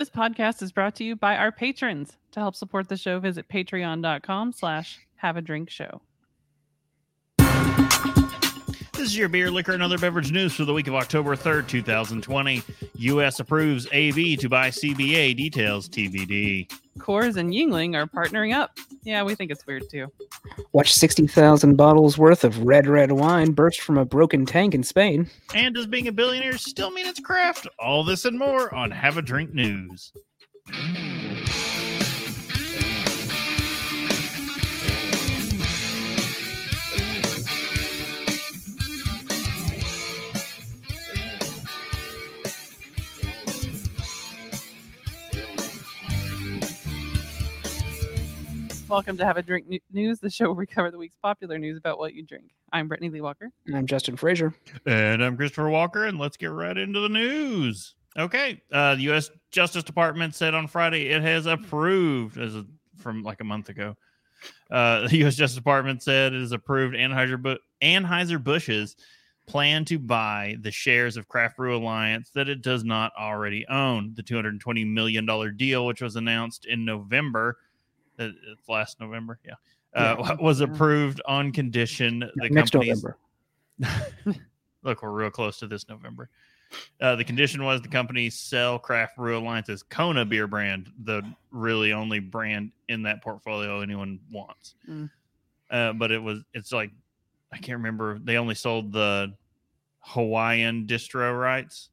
This podcast is brought to you by our patrons. To help support the show, visit patreon.com slash have a drink show. This is your beer, liquor, and other beverage news for the week of October 3rd, 2020. U.S. approves AB to buy CBA. Details TBD. Coors and Yuengling are partnering up. Yeah, we think it's weird too. Watch 60,000 bottles worth of red, red wine burst from a broken tank in Spain. And does being a billionaire still mean it's craft? All this and more on Have a Drink News. Welcome to Have a Drink News, the show where we cover the week's popular news about what you drink. I'm Brittany Lee Walker. And I'm Justin Frazier. And I'm Christopher Walker, and let's get right into the news. Okay, uh, the U.S. Justice Department said on Friday it has approved, as a, from like a month ago, uh, the U.S. Justice Department said it has approved Anheuser Anheuser Busch's plan to buy the shares of Craft Brew Alliance that it does not already own. The 220 million dollar deal, which was announced in November, uh, it's last November, yeah, uh, was approved on condition the Next company's November. look, we're real close to this November. Uh, the condition was the company sell Craft Brew Alliance's Kona beer brand, the really only brand in that portfolio anyone wants. Mm. Uh, but it was, it's like, I can't remember. They only sold the Hawaiian distro rights.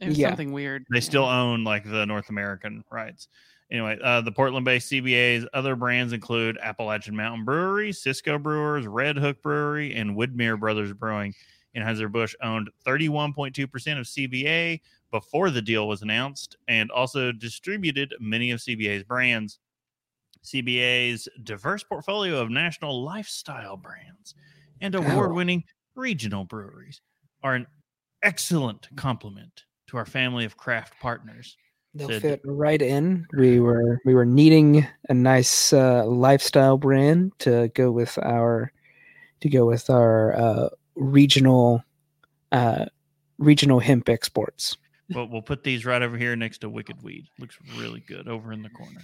It was Yeah. something weird. They still own like the North American rights. Anyway, uh, the Portland-based CBA's other brands include Appalachian Mountain Brewery, Cisco Brewers, Red Hook Brewery, and Widmer Brothers Brewing. Anheuser-Busch owned 31.2% of CBA before the deal was announced and also distributed many of CBA's brands. CBA's diverse portfolio of national lifestyle brands and award-winning regional breweries are an excellent complement to our family of craft partners. They'll fit right in. We were we were needing a nice uh, lifestyle brand to go with our to go with our uh, regional uh, regional hemp exports. Well, we'll put these right over here next to Wicked Weed. Looks really good over in the corner.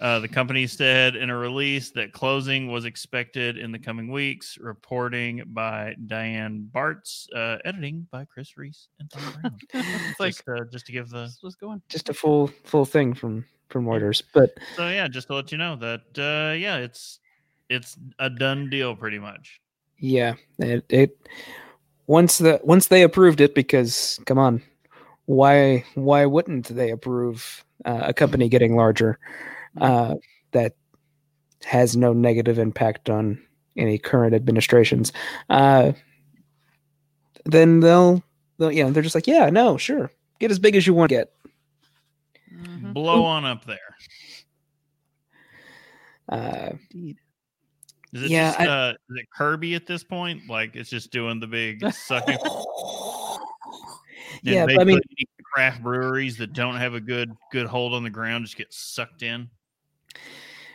Uh, the company said in a release that closing was expected in the coming weeks. Reporting by Diane Bartz, uh, editing by Chris Reese and Tom Brown. it's like, just, uh, just to give the let's just. Just a full full thing from from Reuters, but so yeah, just to let you know that uh, yeah, it's it's a done deal pretty much. yeah, it, it once the once they approved it because come on, why why wouldn't they approve uh, a company getting larger uh, that has no negative impact on any current administrations? Uh, then they'll they'll yeah they're just like yeah no sure get as big as you want to get. Mhm. Blow on up there. Uh, Indeed. Is it Yeah, just I- uh, is it Kirby at this point? Like it's just doing the big sucking. And yeah, they but I mean craft breweries that don't have a good good hold on the ground just get sucked in.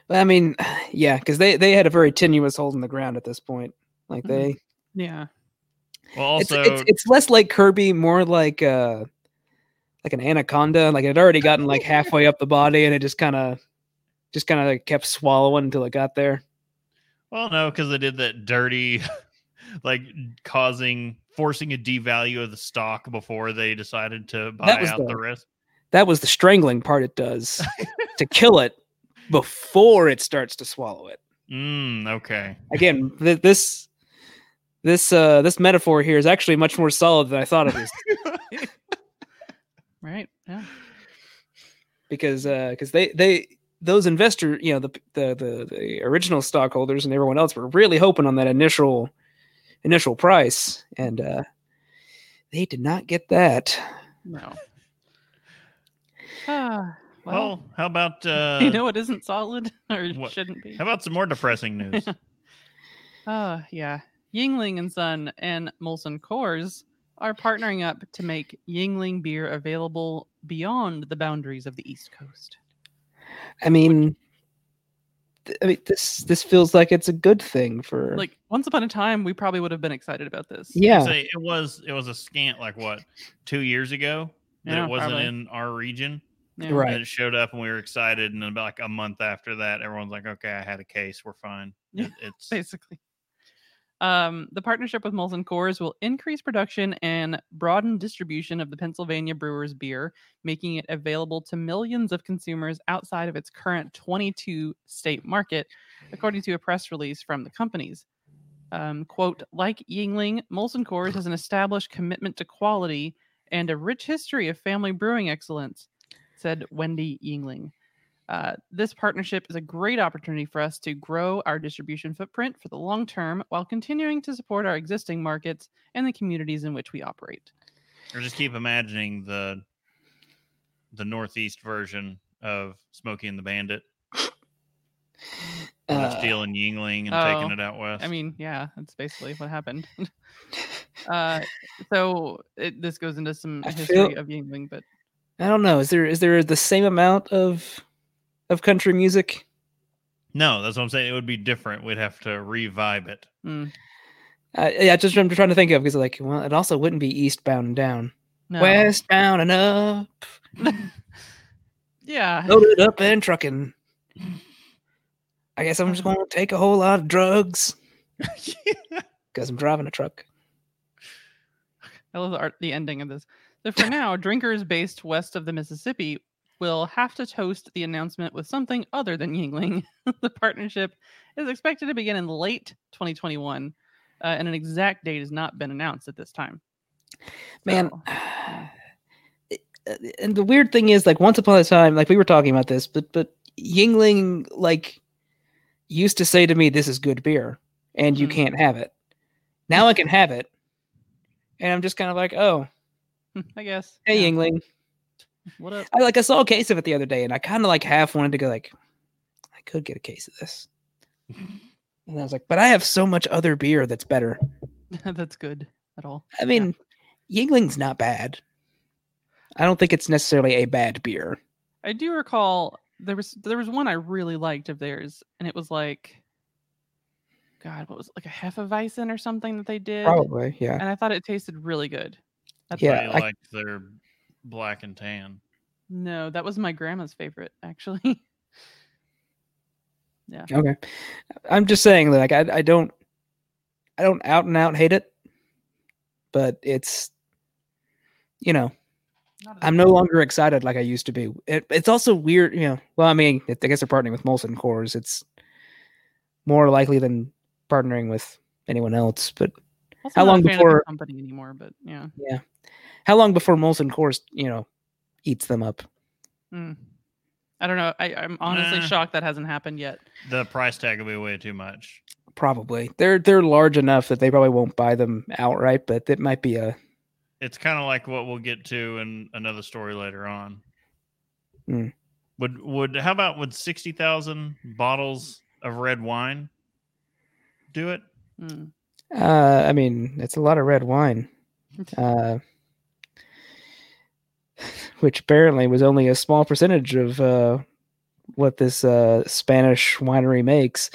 I mean yeah because they they had a very tenuous hold in the ground at this point. Like Mhm. they Yeah. Well, it's, also it's it's less like Kirby, more like uh like an anaconda. Like it had already gotten like halfway up the body, and it just kind of just kind of like kept swallowing until it got there. well, no, because they did that dirty, like causing forcing a devalue of the stock before they decided to buy That was out the- the rest. That was the strangling part. It does to kill it before it starts to swallow it. Mm, okay. Again, th- this this uh this metaphor here is actually much more solid than I thought it was Right. Yeah. because uh because they they those investor you know the, the the the original stockholders and everyone else were really hoping on that initial initial price and uh they did not get that No. Ah, well, Well, how about uh, you know it isn't solid or what- shouldn't be. how about some more depressing news? Oh, yeah. Yuengling and Son and Molson Coors are partnering up to make Yuengling beer available beyond the boundaries of the East Coast. i mean th- i mean this this feels like it's a good thing for Like once upon a time, we probably would have been excited about this. yeah it was it was a scant like what two years ago that Yeah, it wasn't probably. in our region. Yeah. Right. And it showed up, and we were excited. And about like a month after that, everyone's like, "Okay, I had a case. We're fine." Yeah, It- it's basically. Um, the partnership with Molson Coors will increase production and broaden distribution of the Pennsylvania Brewers beer, making it available to millions of consumers outside of its current 22 state market, according to a press release from the companies. Um, quote, like Yuengling, Molson Coors has an established commitment to quality and a rich history of family brewing excellence, said Wendy Yuengling. Uh, this partnership is a great opportunity for us to grow our distribution footprint for the long term while continuing to support our existing markets and the communities in which we operate. or just keep imagining the the northeast version of Smokey and the Bandit, when Uh, stealing Yuengling and oh, taking it out west. I mean, yeah, that's basically what happened. uh, so it, this goes into some I history feel- of Yuengling, but I don't know. Is there is there the same amount of of country music? no, that's what I'm saying. It would be different. We'd have to revive it. mm, Uh, yeah, just I'm trying to think of because like, well, it also wouldn't be eastbound and down, no. westbound and up, yeah. loaded up and trucking. I guess I'm just going to take a whole lot of drugs because I'm driving a truck. I love the art, the ending of this. So for now, drinkers based west of the Mississippi will have to toast the announcement with something other than Yuengling. the partnership is expected to begin in late 2021, uh, and an exact date has not been announced at this time. Man, So, uh, and the weird thing is, like, once upon a time, like we were talking about this, but but Yuengling like used to say to me, "This is good beer, and you Mhm. can't have it." Now I can have it, and I'm just kind of like, "Oh, I guess. hey, yeah. Yuengling." What up? I like I saw a case of it the other day, and I kind of like half wanted to go like, I could get a case of this, and I was like, but I have so much other beer that's better. That's good at all. I mean, Yuengling's not bad. I don't think it's necessarily a bad beer. I do recall there was there was one I really liked of theirs, and it was like, God, what was it, like a Hefeweizen or something that they did, Probably, yeah. and I thought it tasted really good. That's Yeah, I I- like their black and tan. No, that was my grandma's favorite, actually. Yeah. Okay, I'm just saying that like I I don't I don't out and out hate it, but it's you know I'm no longer excited like I used to be. It, it's also weird, you know. Well, I mean, I guess they're partnering with Molson Coors. It's more likely than partnering with anyone else. But also how long fan of the before- company anymore? But yeah, yeah, how long before Molson Coors, you know, eats them up? Mm. I don't know. I, I'm honestly Nah. shocked that hasn't happened yet. The price tag will be way too much. Probably. They're they're large enough that they probably won't buy them outright, but it might be a It's kind of like what we'll get to in another story later on. Hmm. Would would how about would sixty thousand bottles of red wine do it? Mm. uh I mean, it's a lot of red wine. Uh which apparently was only a small percentage of uh what this uh Spanish winery makes.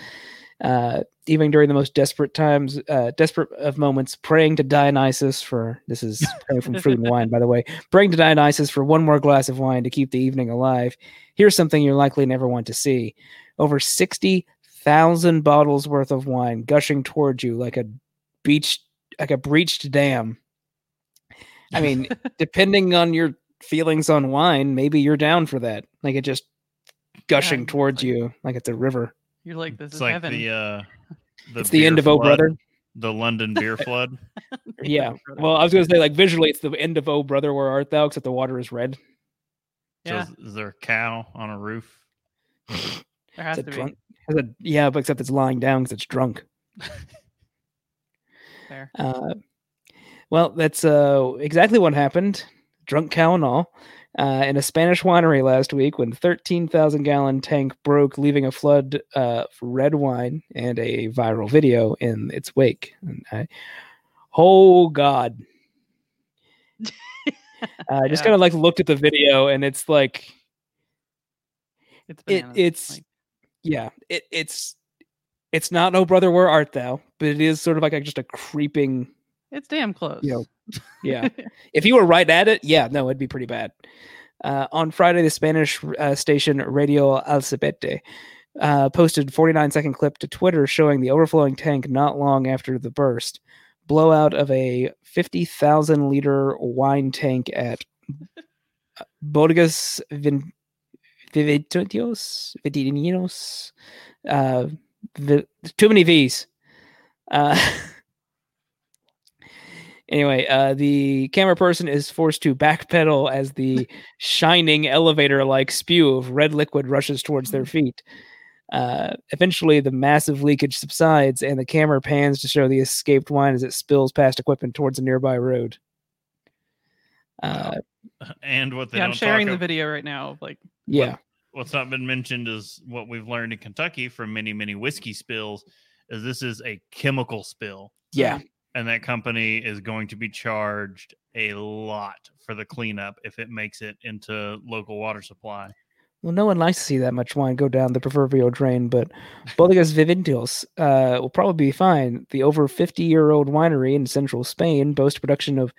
Uh even during the most desperate times, uh desperate of moments, praying to Dionysus for this is from Fruit and Wine, by the way, praying to Dionysus for one more glass of wine to keep the evening alive. Here's something you're likely never want to see. Over sixty thousand bottles worth of wine gushing towards you like a beach like a breached dam. I mean, depending on your feelings on wine, maybe you're down for that. Like it just gushing Yeah, towards like- you like it's a river. You're like this It's is like heaven. the uh the it's the end of O Brother. the London beer flood. Yeah. Well, I was gonna say like visually, it's the end of O Brother, where art thou? Except the water is red. yeah, So is, is there a cow on a roof? there has Is to it be. drunk? Is it- yeah, but except it's lying down because it's drunk. There. Uh, well, that's uh, exactly what happened. Drunk cow and all. Uh, in a Spanish winery last week, when 13,000 gallon tank broke, leaving a flood uh, of red wine and a viral video in its wake. And I, oh God! Uh, I just Yeah. kind of like looked at the video, and it's like, It's it, it's like, yeah, it, it's it's not oh brother, where art thou? But it is sort of like a, just a creeping. it's damn close. know, Yeah, if you were right at it, yeah, no, it'd be pretty bad. Uh, on Friday, the Spanish uh, station Radio Albacete uh, posted 49 second clip to Twitter showing the overflowing tank not long after the burst. Blowout of a 50,000 liter wine tank at Bodegas Vin- Vividios, Vidinos, uh, too many V's. Anyway, uh, the camera person is forced to backpedal as the shining elevator like spew of red liquid rushes towards their feet. Uh, eventually, the massive leakage subsides, and the camera pans to show the escaped wine as it spills past equipment towards a nearby road. Uh, And what they Yeah, I'm sharing talk the ab- video right now. Like, yeah, what's not been mentioned is what we've learned in Kentucky from many, many whiskey spills is this is a chemical spill. yeah. And that company is going to be charged a lot for the cleanup if it makes it into local water supply. Well, no one likes to see that much wine go down the proverbial drain, but Bodegas Vivintios uh, will probably be fine. The over 50 year old winery in central Spain boasts production of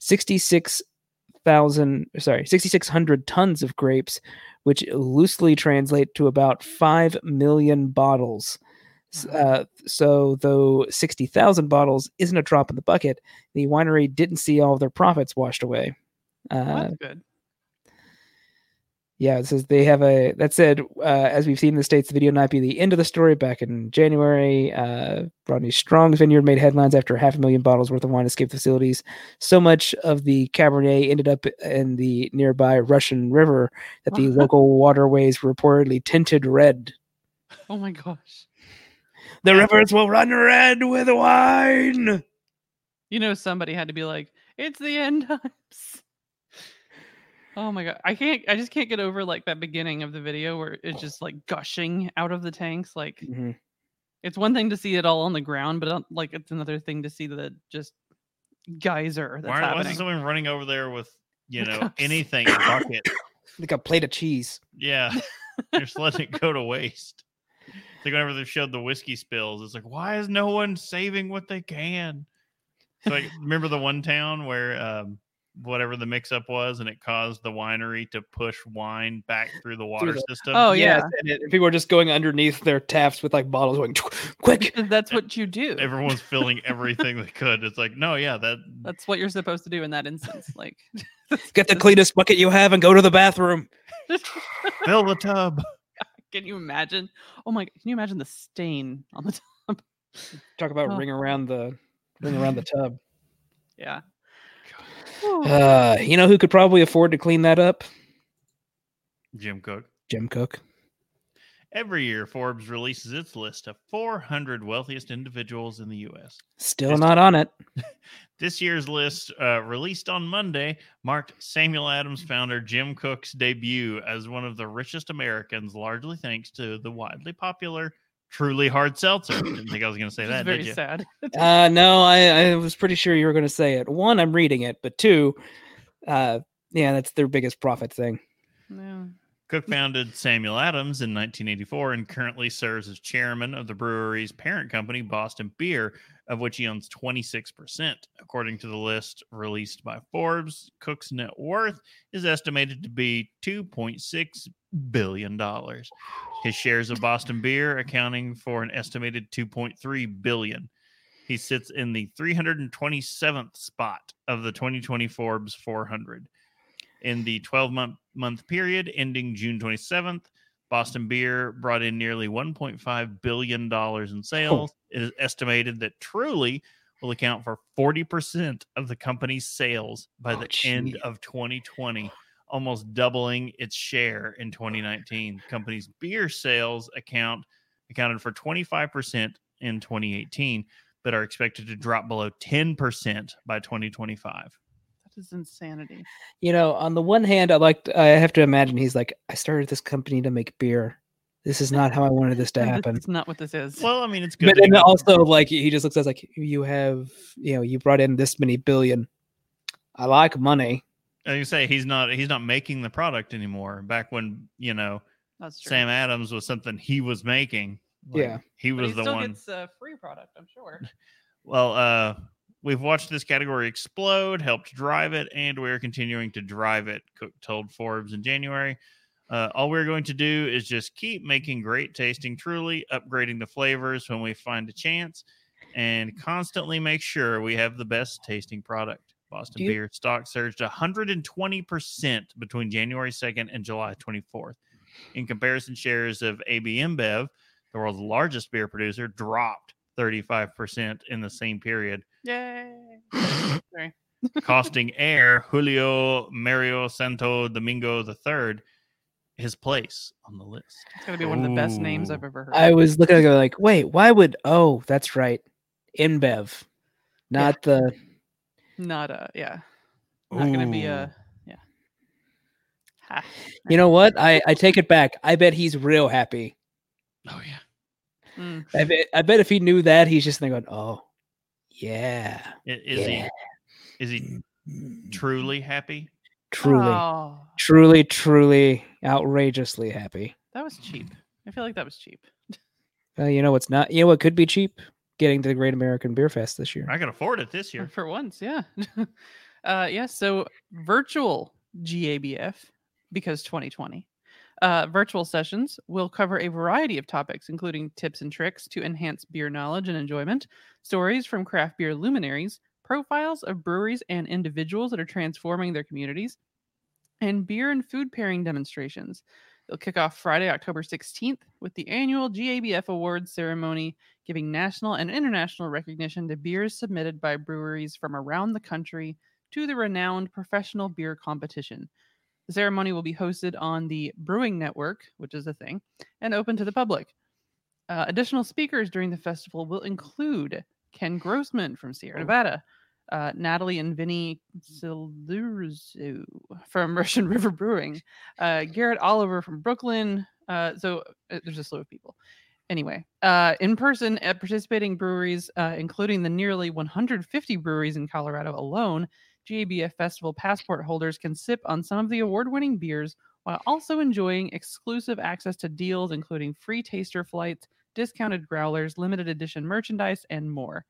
66,000, sorry, 6,600 tons of grapes, which loosely translate to about 5 million bottles. Uh, so, though 60,000 bottles isn't a drop in the bucket, the winery didn't see all of their profits washed away. Uh, that's good. yeah, it says they have a. That said, uh, as we've seen in the states, the video might be the end of the story. Back in January, uh, Rodney Strong's vineyard made headlines after half a million bottles worth of wine escaped facilities. So much of the Cabernet ended up in the nearby Russian River that the local waterways were reportedly tinted red. Oh my gosh. The rivers will run red with wine. You know, somebody had to be like, it's the end times. Oh my god. I can't I just can't get over like that beginning of the video where it's just like gushing out of the tanks. Like Mhm. it's one thing to see it all on the ground, but uh, like it's another thing to see the just geyser that's Why, why happening. is someone running over there with, you know, cups. anything, bucket? Like a plate of cheese. Yeah. Just letting it go to waste. It's like whenever they showed the whiskey spills, it's like, why is no one saving what they can? So like, remember the one town where um, whatever the mix up was and it caused the winery to push wine back through the water the- system? Oh yeah. Yes, and, it, people are just going underneath their taps with like bottles going quick. That's what you do. Everyone's filling everything they could. It's like, no, yeah, that That's what you're supposed to do in that instance. Like Get the cleanest bucket you have and go to the bathroom. fill the tub. Can you imagine? Oh my! Can you imagine the stain on the top? Talk about Oh. ring around the ring around the tub. Yeah. Uh, you know who could probably afford to clean that up? Jim Koch. Jim Koch. Every year, Forbes releases its list of 400 wealthiest individuals in the U.S. Still Yes. not on it. This year's list, uh, released on Monday, marked Samuel Adams founder Jim Koch's debut as one of the richest Americans, largely thanks to the widely popular Truly Hard Seltzer. Didn't think I was going to say that, very did you? sad. Uh, no, I, I was pretty sure you were going to say it. One, I'm reading it, but two, uh, yeah, that's their biggest profit thing. Yeah. Koch founded Samuel Adams in 1984 and currently serves as chairman of the brewery's parent company, Boston Beer, of which he owns 26%. According to the list released by Forbes, Koch's net worth is estimated to be $2.6 billion. His shares of Boston Beer accounting for an estimated $2.3 billion. He sits in the 327th spot of the 2020 Forbes 400. In the 12 month month period ending June 27th, Boston Beer brought in nearly 1.5 billion dollars in sales. It is estimated that Truly will account for 40% of the company's sales by Oh, the end of 2020, almost doubling its share in 2019. The Company's beer sales account accounted for 25% in 2018, but are expected to drop below 10% by 2025. That is insanity. You know, on the one hand, I like I have to imagine he's like, I started this company to make beer. This is not how I wanted this to happen. It's not what this is. Well, I mean, it's good. But then also, like, he just looks at us like, you have, you know, you brought in this many billion. I like money. Like you say, he's not he's not making the product anymore. Back when you know That's true. Sam Adams was something he was making. like, Yeah. he But was he the still one. gets a free product, I'm sure. Well, uh, We've watched this category explode, helped drive it, and we're continuing to drive it. Koch told Forbes in January. Uh, all we're going to do is just keep making great tasting, truly upgrading the flavors when we find a chance, and constantly make sure we have the best tasting product. Boston beer stock surged 120% between January 2nd and July 24th. In comparison, shares of AB InBev, the world's largest beer producer, dropped 35% in the same period, Yay. Sorry. costing heir Julio Mario Santo Domingo III his place on the list. It's gonna be one of the best names I've ever heard. I was looking at it like, wait, why would? Oh, that's right, InBev, not the. Not a yeah. Not gonna be a yeah. Ha. You know what? I I take it back. I bet he's real happy. Oh yeah. Mm. I bet. I bet if he knew that, he's just thinking, oh, yeah, Is yeah. he is he truly happy? truly, Oh, truly, truly, outrageously happy. that was cheap. I feel like that was cheap. Well, you know what's not? You know what could be cheap? Getting to the Great American Beer Fest this year. I can afford it this year. For once, yeah. uh yeah, so virtual GABF because 2020. Uh, virtual sessions will cover a variety of topics, including tips and tricks to enhance beer knowledge and enjoyment, stories from craft beer luminaries, profiles of breweries and individuals that are transforming their communities, and beer and food pairing demonstrations. They'll kick off Friday, October 16th with the annual GABF Awards ceremony, giving national and international recognition to beers submitted by breweries from around the country to the renowned professional beer competition. The ceremony will be hosted on the Brewing Network, which is a thing, and open to the public. Uh, additional speakers during the festival will include Ken Grossman from Sierra Nevada, uh, Natalie and Vinny Cilurzo from Russian River Brewing, uh, Garrett Oliver from Brooklyn. Uh, so uh, there's a slew of people. Anyway, uh, in person at participating breweries, uh, including the nearly 150 breweries in Colorado alone, GABF Festival passport holders can sip on some of the award winning beers while also enjoying exclusive access to deals, including free taster flights, discounted growlers, limited edition merchandise, and more.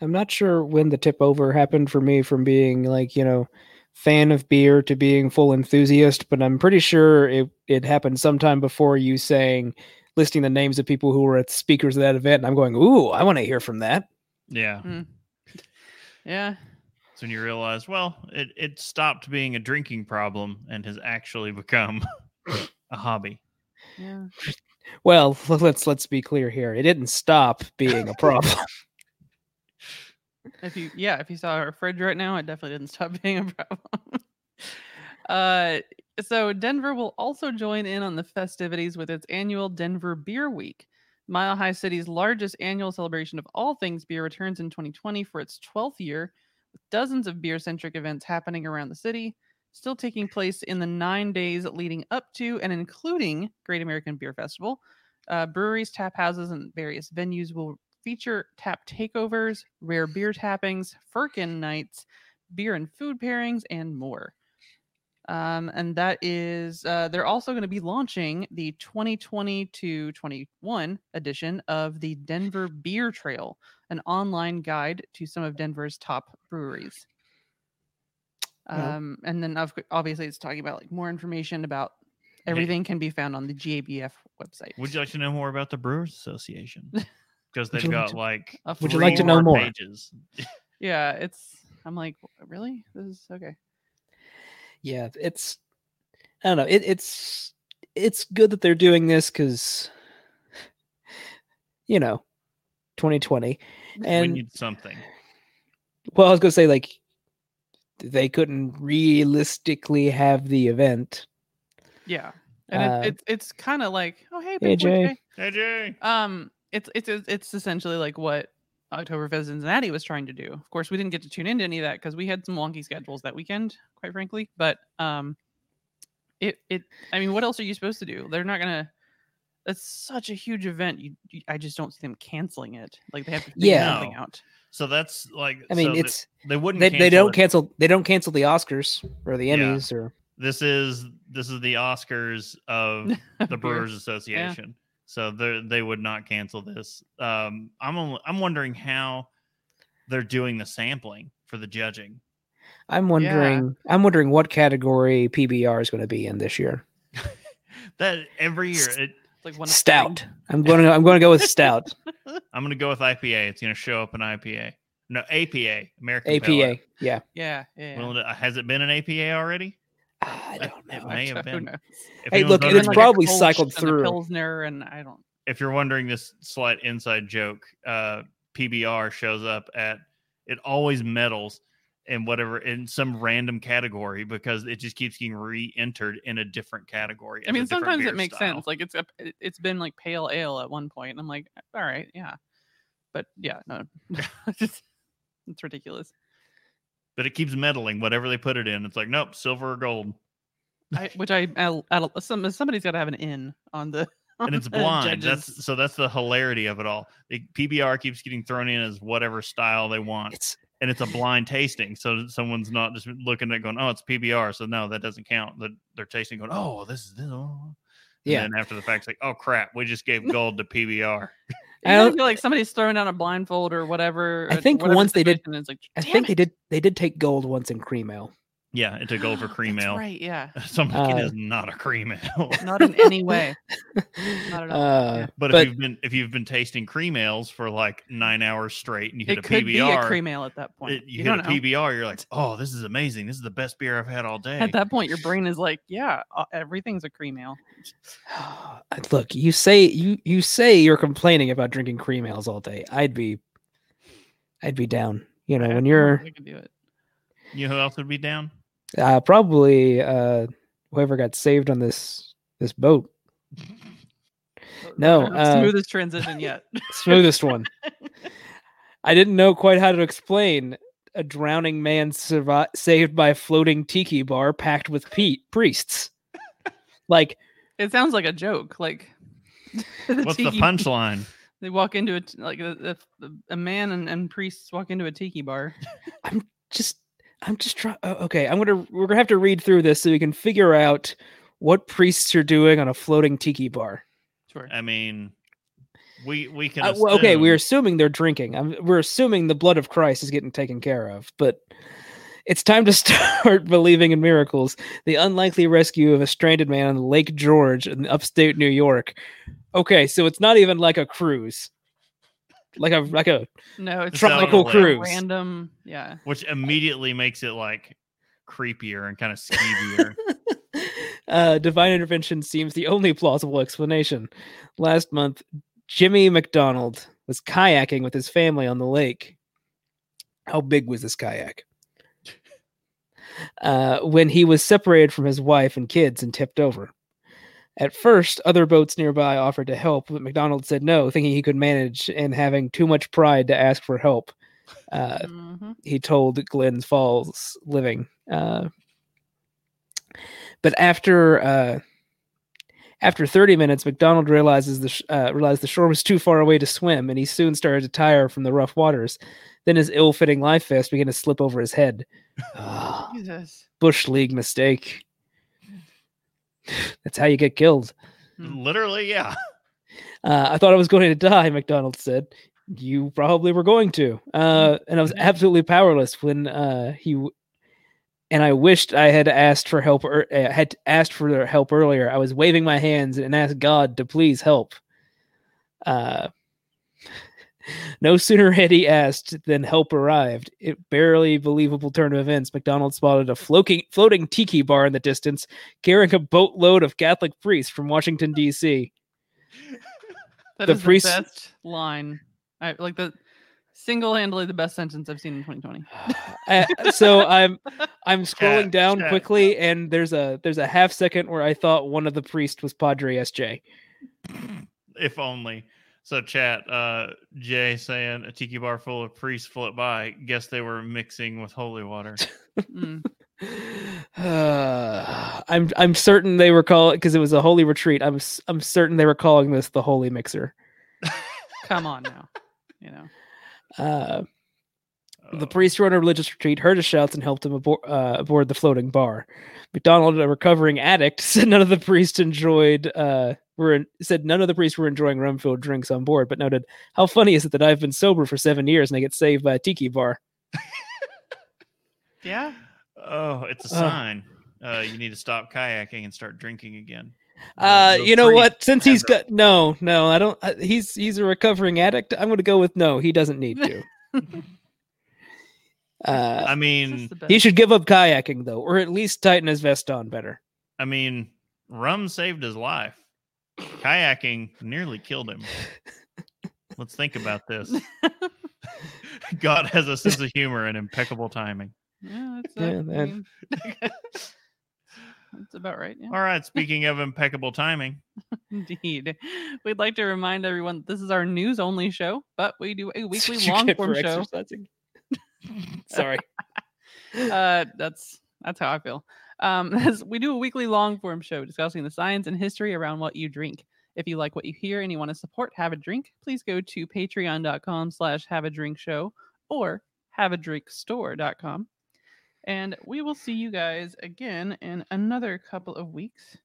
I'm not sure when the tip over happened for me from being like, you know, fan of beer to being full enthusiast, but I'm pretty sure it, it happened sometime before you saying, listing the names of people who were at speakers of that event. And I'm going, ooh, I want to hear from that. Yeah. Hmm. Yeah. So when you realize, well, it, it stopped being a drinking problem and has actually become a hobby. Yeah. Well, let's let's be clear here. It didn't stop being a problem. If you yeah, if you saw our fridge right now, it definitely didn't stop being a problem. uh so Denver will also join in on the festivities with its annual Denver Beer Week. Mile High City's largest annual celebration of all things beer returns in 2020 for its 12th year, with dozens of beer centric events happening around the city, still taking place in the nine days leading up to and including Great American Beer Festival. Uh, breweries, tap houses, and various venues will feature tap takeovers, rare beer tappings, Firkin nights, beer and food pairings, and more. Um, and that is, uh, they're also going to be launching the 2020 to 21 edition of the Denver Beer Trail, an online guide to some of Denver's top breweries. Yeah. Um, and then of, obviously it's talking about like more information about everything can be found on the GABF website. Would you like to know more about the Brewers Association? Because they've you like got to- like, would you like to know more? pages. Yeah, it's. I'm like, really? This is okay. Yeah, it's I don't know. It, it's it's good that they're doing this because you know, 2020. and we need something. well, I was gonna say like they couldn't realistically have the event. Yeah, and Uh, it, it's it's kind of like, oh hey, Hey, Big Jay. Jay. Hey Jay. Um, it's it's it's it's essentially like what Oktoberfest Cincinnati was trying to do. Of course, we didn't get to tune into any of that because we had some wonky schedules that weekend, quite frankly. But um, it it I mean, what else are you supposed to do? They're not gonna. That's such a huge event. You, you I just don't see them canceling it. Like they have to figure Yeah. something out. So that's like I mean, so it's they wouldn't they, they don't it. cancel they don't cancel the Oscars or the Yeah. Emmys or this is this is the Oscars of the Brewers Association. So they they would not cancel this. Um, I'm only, I'm wondering how they're doing the sampling for the judging. I'm wondering. I'm wondering what category PBR is going to be in this year. That every year, it, It's like one Stout. I'm going to. I'm going to go with stout. I'm going to go with IPA. It's going to show up in IPA. No, APA, American Pale Ale. APA. Yeah. Yeah, yeah. Well, has it been an APA already? I don't know. It may have been. Hey, look, it's Like probably cycled and through. Pilsner, and I don't. if you're wondering this slight inside joke, uh, PBR shows up at it always medals in whatever in some random category because it just keeps getting re-entered in a different category. I mean, sometimes it makes style. sense. Like it's a, it- it's been like pale ale at one point, and I'm like, all right, yeah, but yeah, no, it's ridiculous. But it keeps medaling whatever they put it in. It's like nope, silver or gold, I, which I, I, I some somebody's got to have an in on the and it's blind. judges. That's so that's the hilarity of it all. The PBR keeps getting thrown in as whatever style they want, It's and it's a blind tasting. So someone's not just looking at it going, oh, it's PBR. So no, that doesn't count. That they're tasting going, oh, this is this. Oh. And yeah. then after the fact, it's like, oh crap, we just gave gold to PBR. I don't- feel like somebody's throwing down a blindfold or whatever. I think once they did- like, I "Damn think they did. They did take gold once in cream ale. Yeah, it's a gold for cream ale. Right? Yeah. So I'm like, Uh, is not a cream ale. Not in any way. Not at all, Uh, yeah. But, but- if you've been if you've been tasting cream ales for like nine hours straight and you hit It a could PBR, be a cream ale at that point. it- you, you hit don't a know. PBR, you're like, oh, this is amazing. This is the best beer I've had all day. At that point, your brain is like, yeah, uh, everything's a cream ale. Look, you say you you say you're complaining about drinking cream ales all day. I'd be, I'd be down. You know, I- when you're can do it. you know who else would be down? Uh, probably uh, whoever got saved on this this boat, No, uh, smoothest transition yet. smoothest one. I didn't know quite how to explain a drowning man survi- saved by a floating tiki bar packed with Pete priests. Like It sounds like a joke. Like the What's the punchline? They walk into it like a, a, a man and, and priests walk into a tiki bar. I'm just I'm just trying. okay, I'm gonna we're gonna have to read through this so we can figure out what priests are doing on a floating tiki bar. Sure. I mean, we we can. Uh, well, okay, we're assuming they're drinking. I'm, we're assuming the blood of Christ is getting taken care of, but it's time to start believing in miracles. The unlikely rescue of a stranded man on Lake George in upstate New York. Okay, so it's not even like a cruise, like a like a No, it's Just out on tropical a cruise. Random. Yeah. which immediately makes it like creepier and kind of skeevier. uh, divine intervention seems the only plausible explanation. Last month, Jimmy McDonald was kayaking with his family on the lake. How big was this kayak? Uh, when he was separated from his wife and kids and tipped over. At first, other boats nearby offered to help, but McDonald said no, thinking he could manage and having too much pride to ask for help. Uh, Mhm. he told Glen Falls Living. Uh, but after uh, after 30 minutes, McDonald realizes the sh- uh, realized the shore was too far away to swim, and he soon started to tire from the rough waters. Then his ill-fitting life vest began to slip over his head. Ah, Jesus. Bush League mistake. That's how you get killed. Literally, yeah. Uh, I thought I was going to die, McDonald said. You probably were going to. Uh, and I was absolutely powerless when uh, he. W- and I wished I had asked for help. Er- uh, had asked for their help earlier. I was waving my hands and asked God to please help. No sooner had he asked than help arrived. It barely believable turn of events. McDonald spotted a floating floating tiki bar in the distance, carrying a boatload of Catholic priests from Washington D.C. That The is priest- the best line. I like the single-handedly the best sentence I've seen in 2020. Uh, so I'm I'm scrolling Chat, down chat. quickly, and there's a there's a half second where I thought one of the priests was Padre SJ. if only. So chat, uh Jay saying a tiki bar full of priests float by. Guess they were mixing with holy water. Mm. Uh, I'm I'm certain they were calling because it was a holy retreat. I'm I'm certain they were calling this the holy mixer. Come on now. You know. Uh, The priest who on a religious retreat, heard his shouts, and helped him aboard, uh, aboard the floating bar. McDonald, a recovering addict, said none of the priests enjoyed. Uh, were in, said none of the priests were enjoying rum-filled drinks on board, but noted how funny is it that I've been sober for seven years and I get saved by a tiki bar. Yeah. Oh, it's a Uh. sign. Uh, you need to stop kayaking and start drinking again. Uh, the you know what? Since he's got no, no, I don't. Uh, he's he's a recovering addict. I'm going to go with no. He doesn't need to. uh, I mean, he should give up kayaking though, or at least tighten his vest on better. I mean, rum saved his life. Kayaking nearly killed him. Let's think about this. God has a sense of humor and impeccable timing. Yeah, that's, Yeah, I man. mean, that's about right. Yeah. All right. Speaking of impeccable timing, Indeed. We'd like to remind everyone this is our news only show, but we do a weekly long form for show. exercising. Sorry. Uh, that's that's how I feel. Um, as we do a weekly long form show discussing the science and history around what you drink. If you like what you hear and you want to support Have a Drink, please go to patreon.com slash have a drink show or haveadrinkstore.com. And we will see you guys again in another couple of weeks.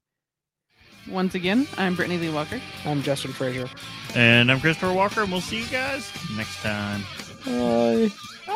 Once again, I'm Brittany Lee Walker. I'm Justin Frazier. and I'm Christopher Walker, and we'll see you guys next time. Bye. Bye.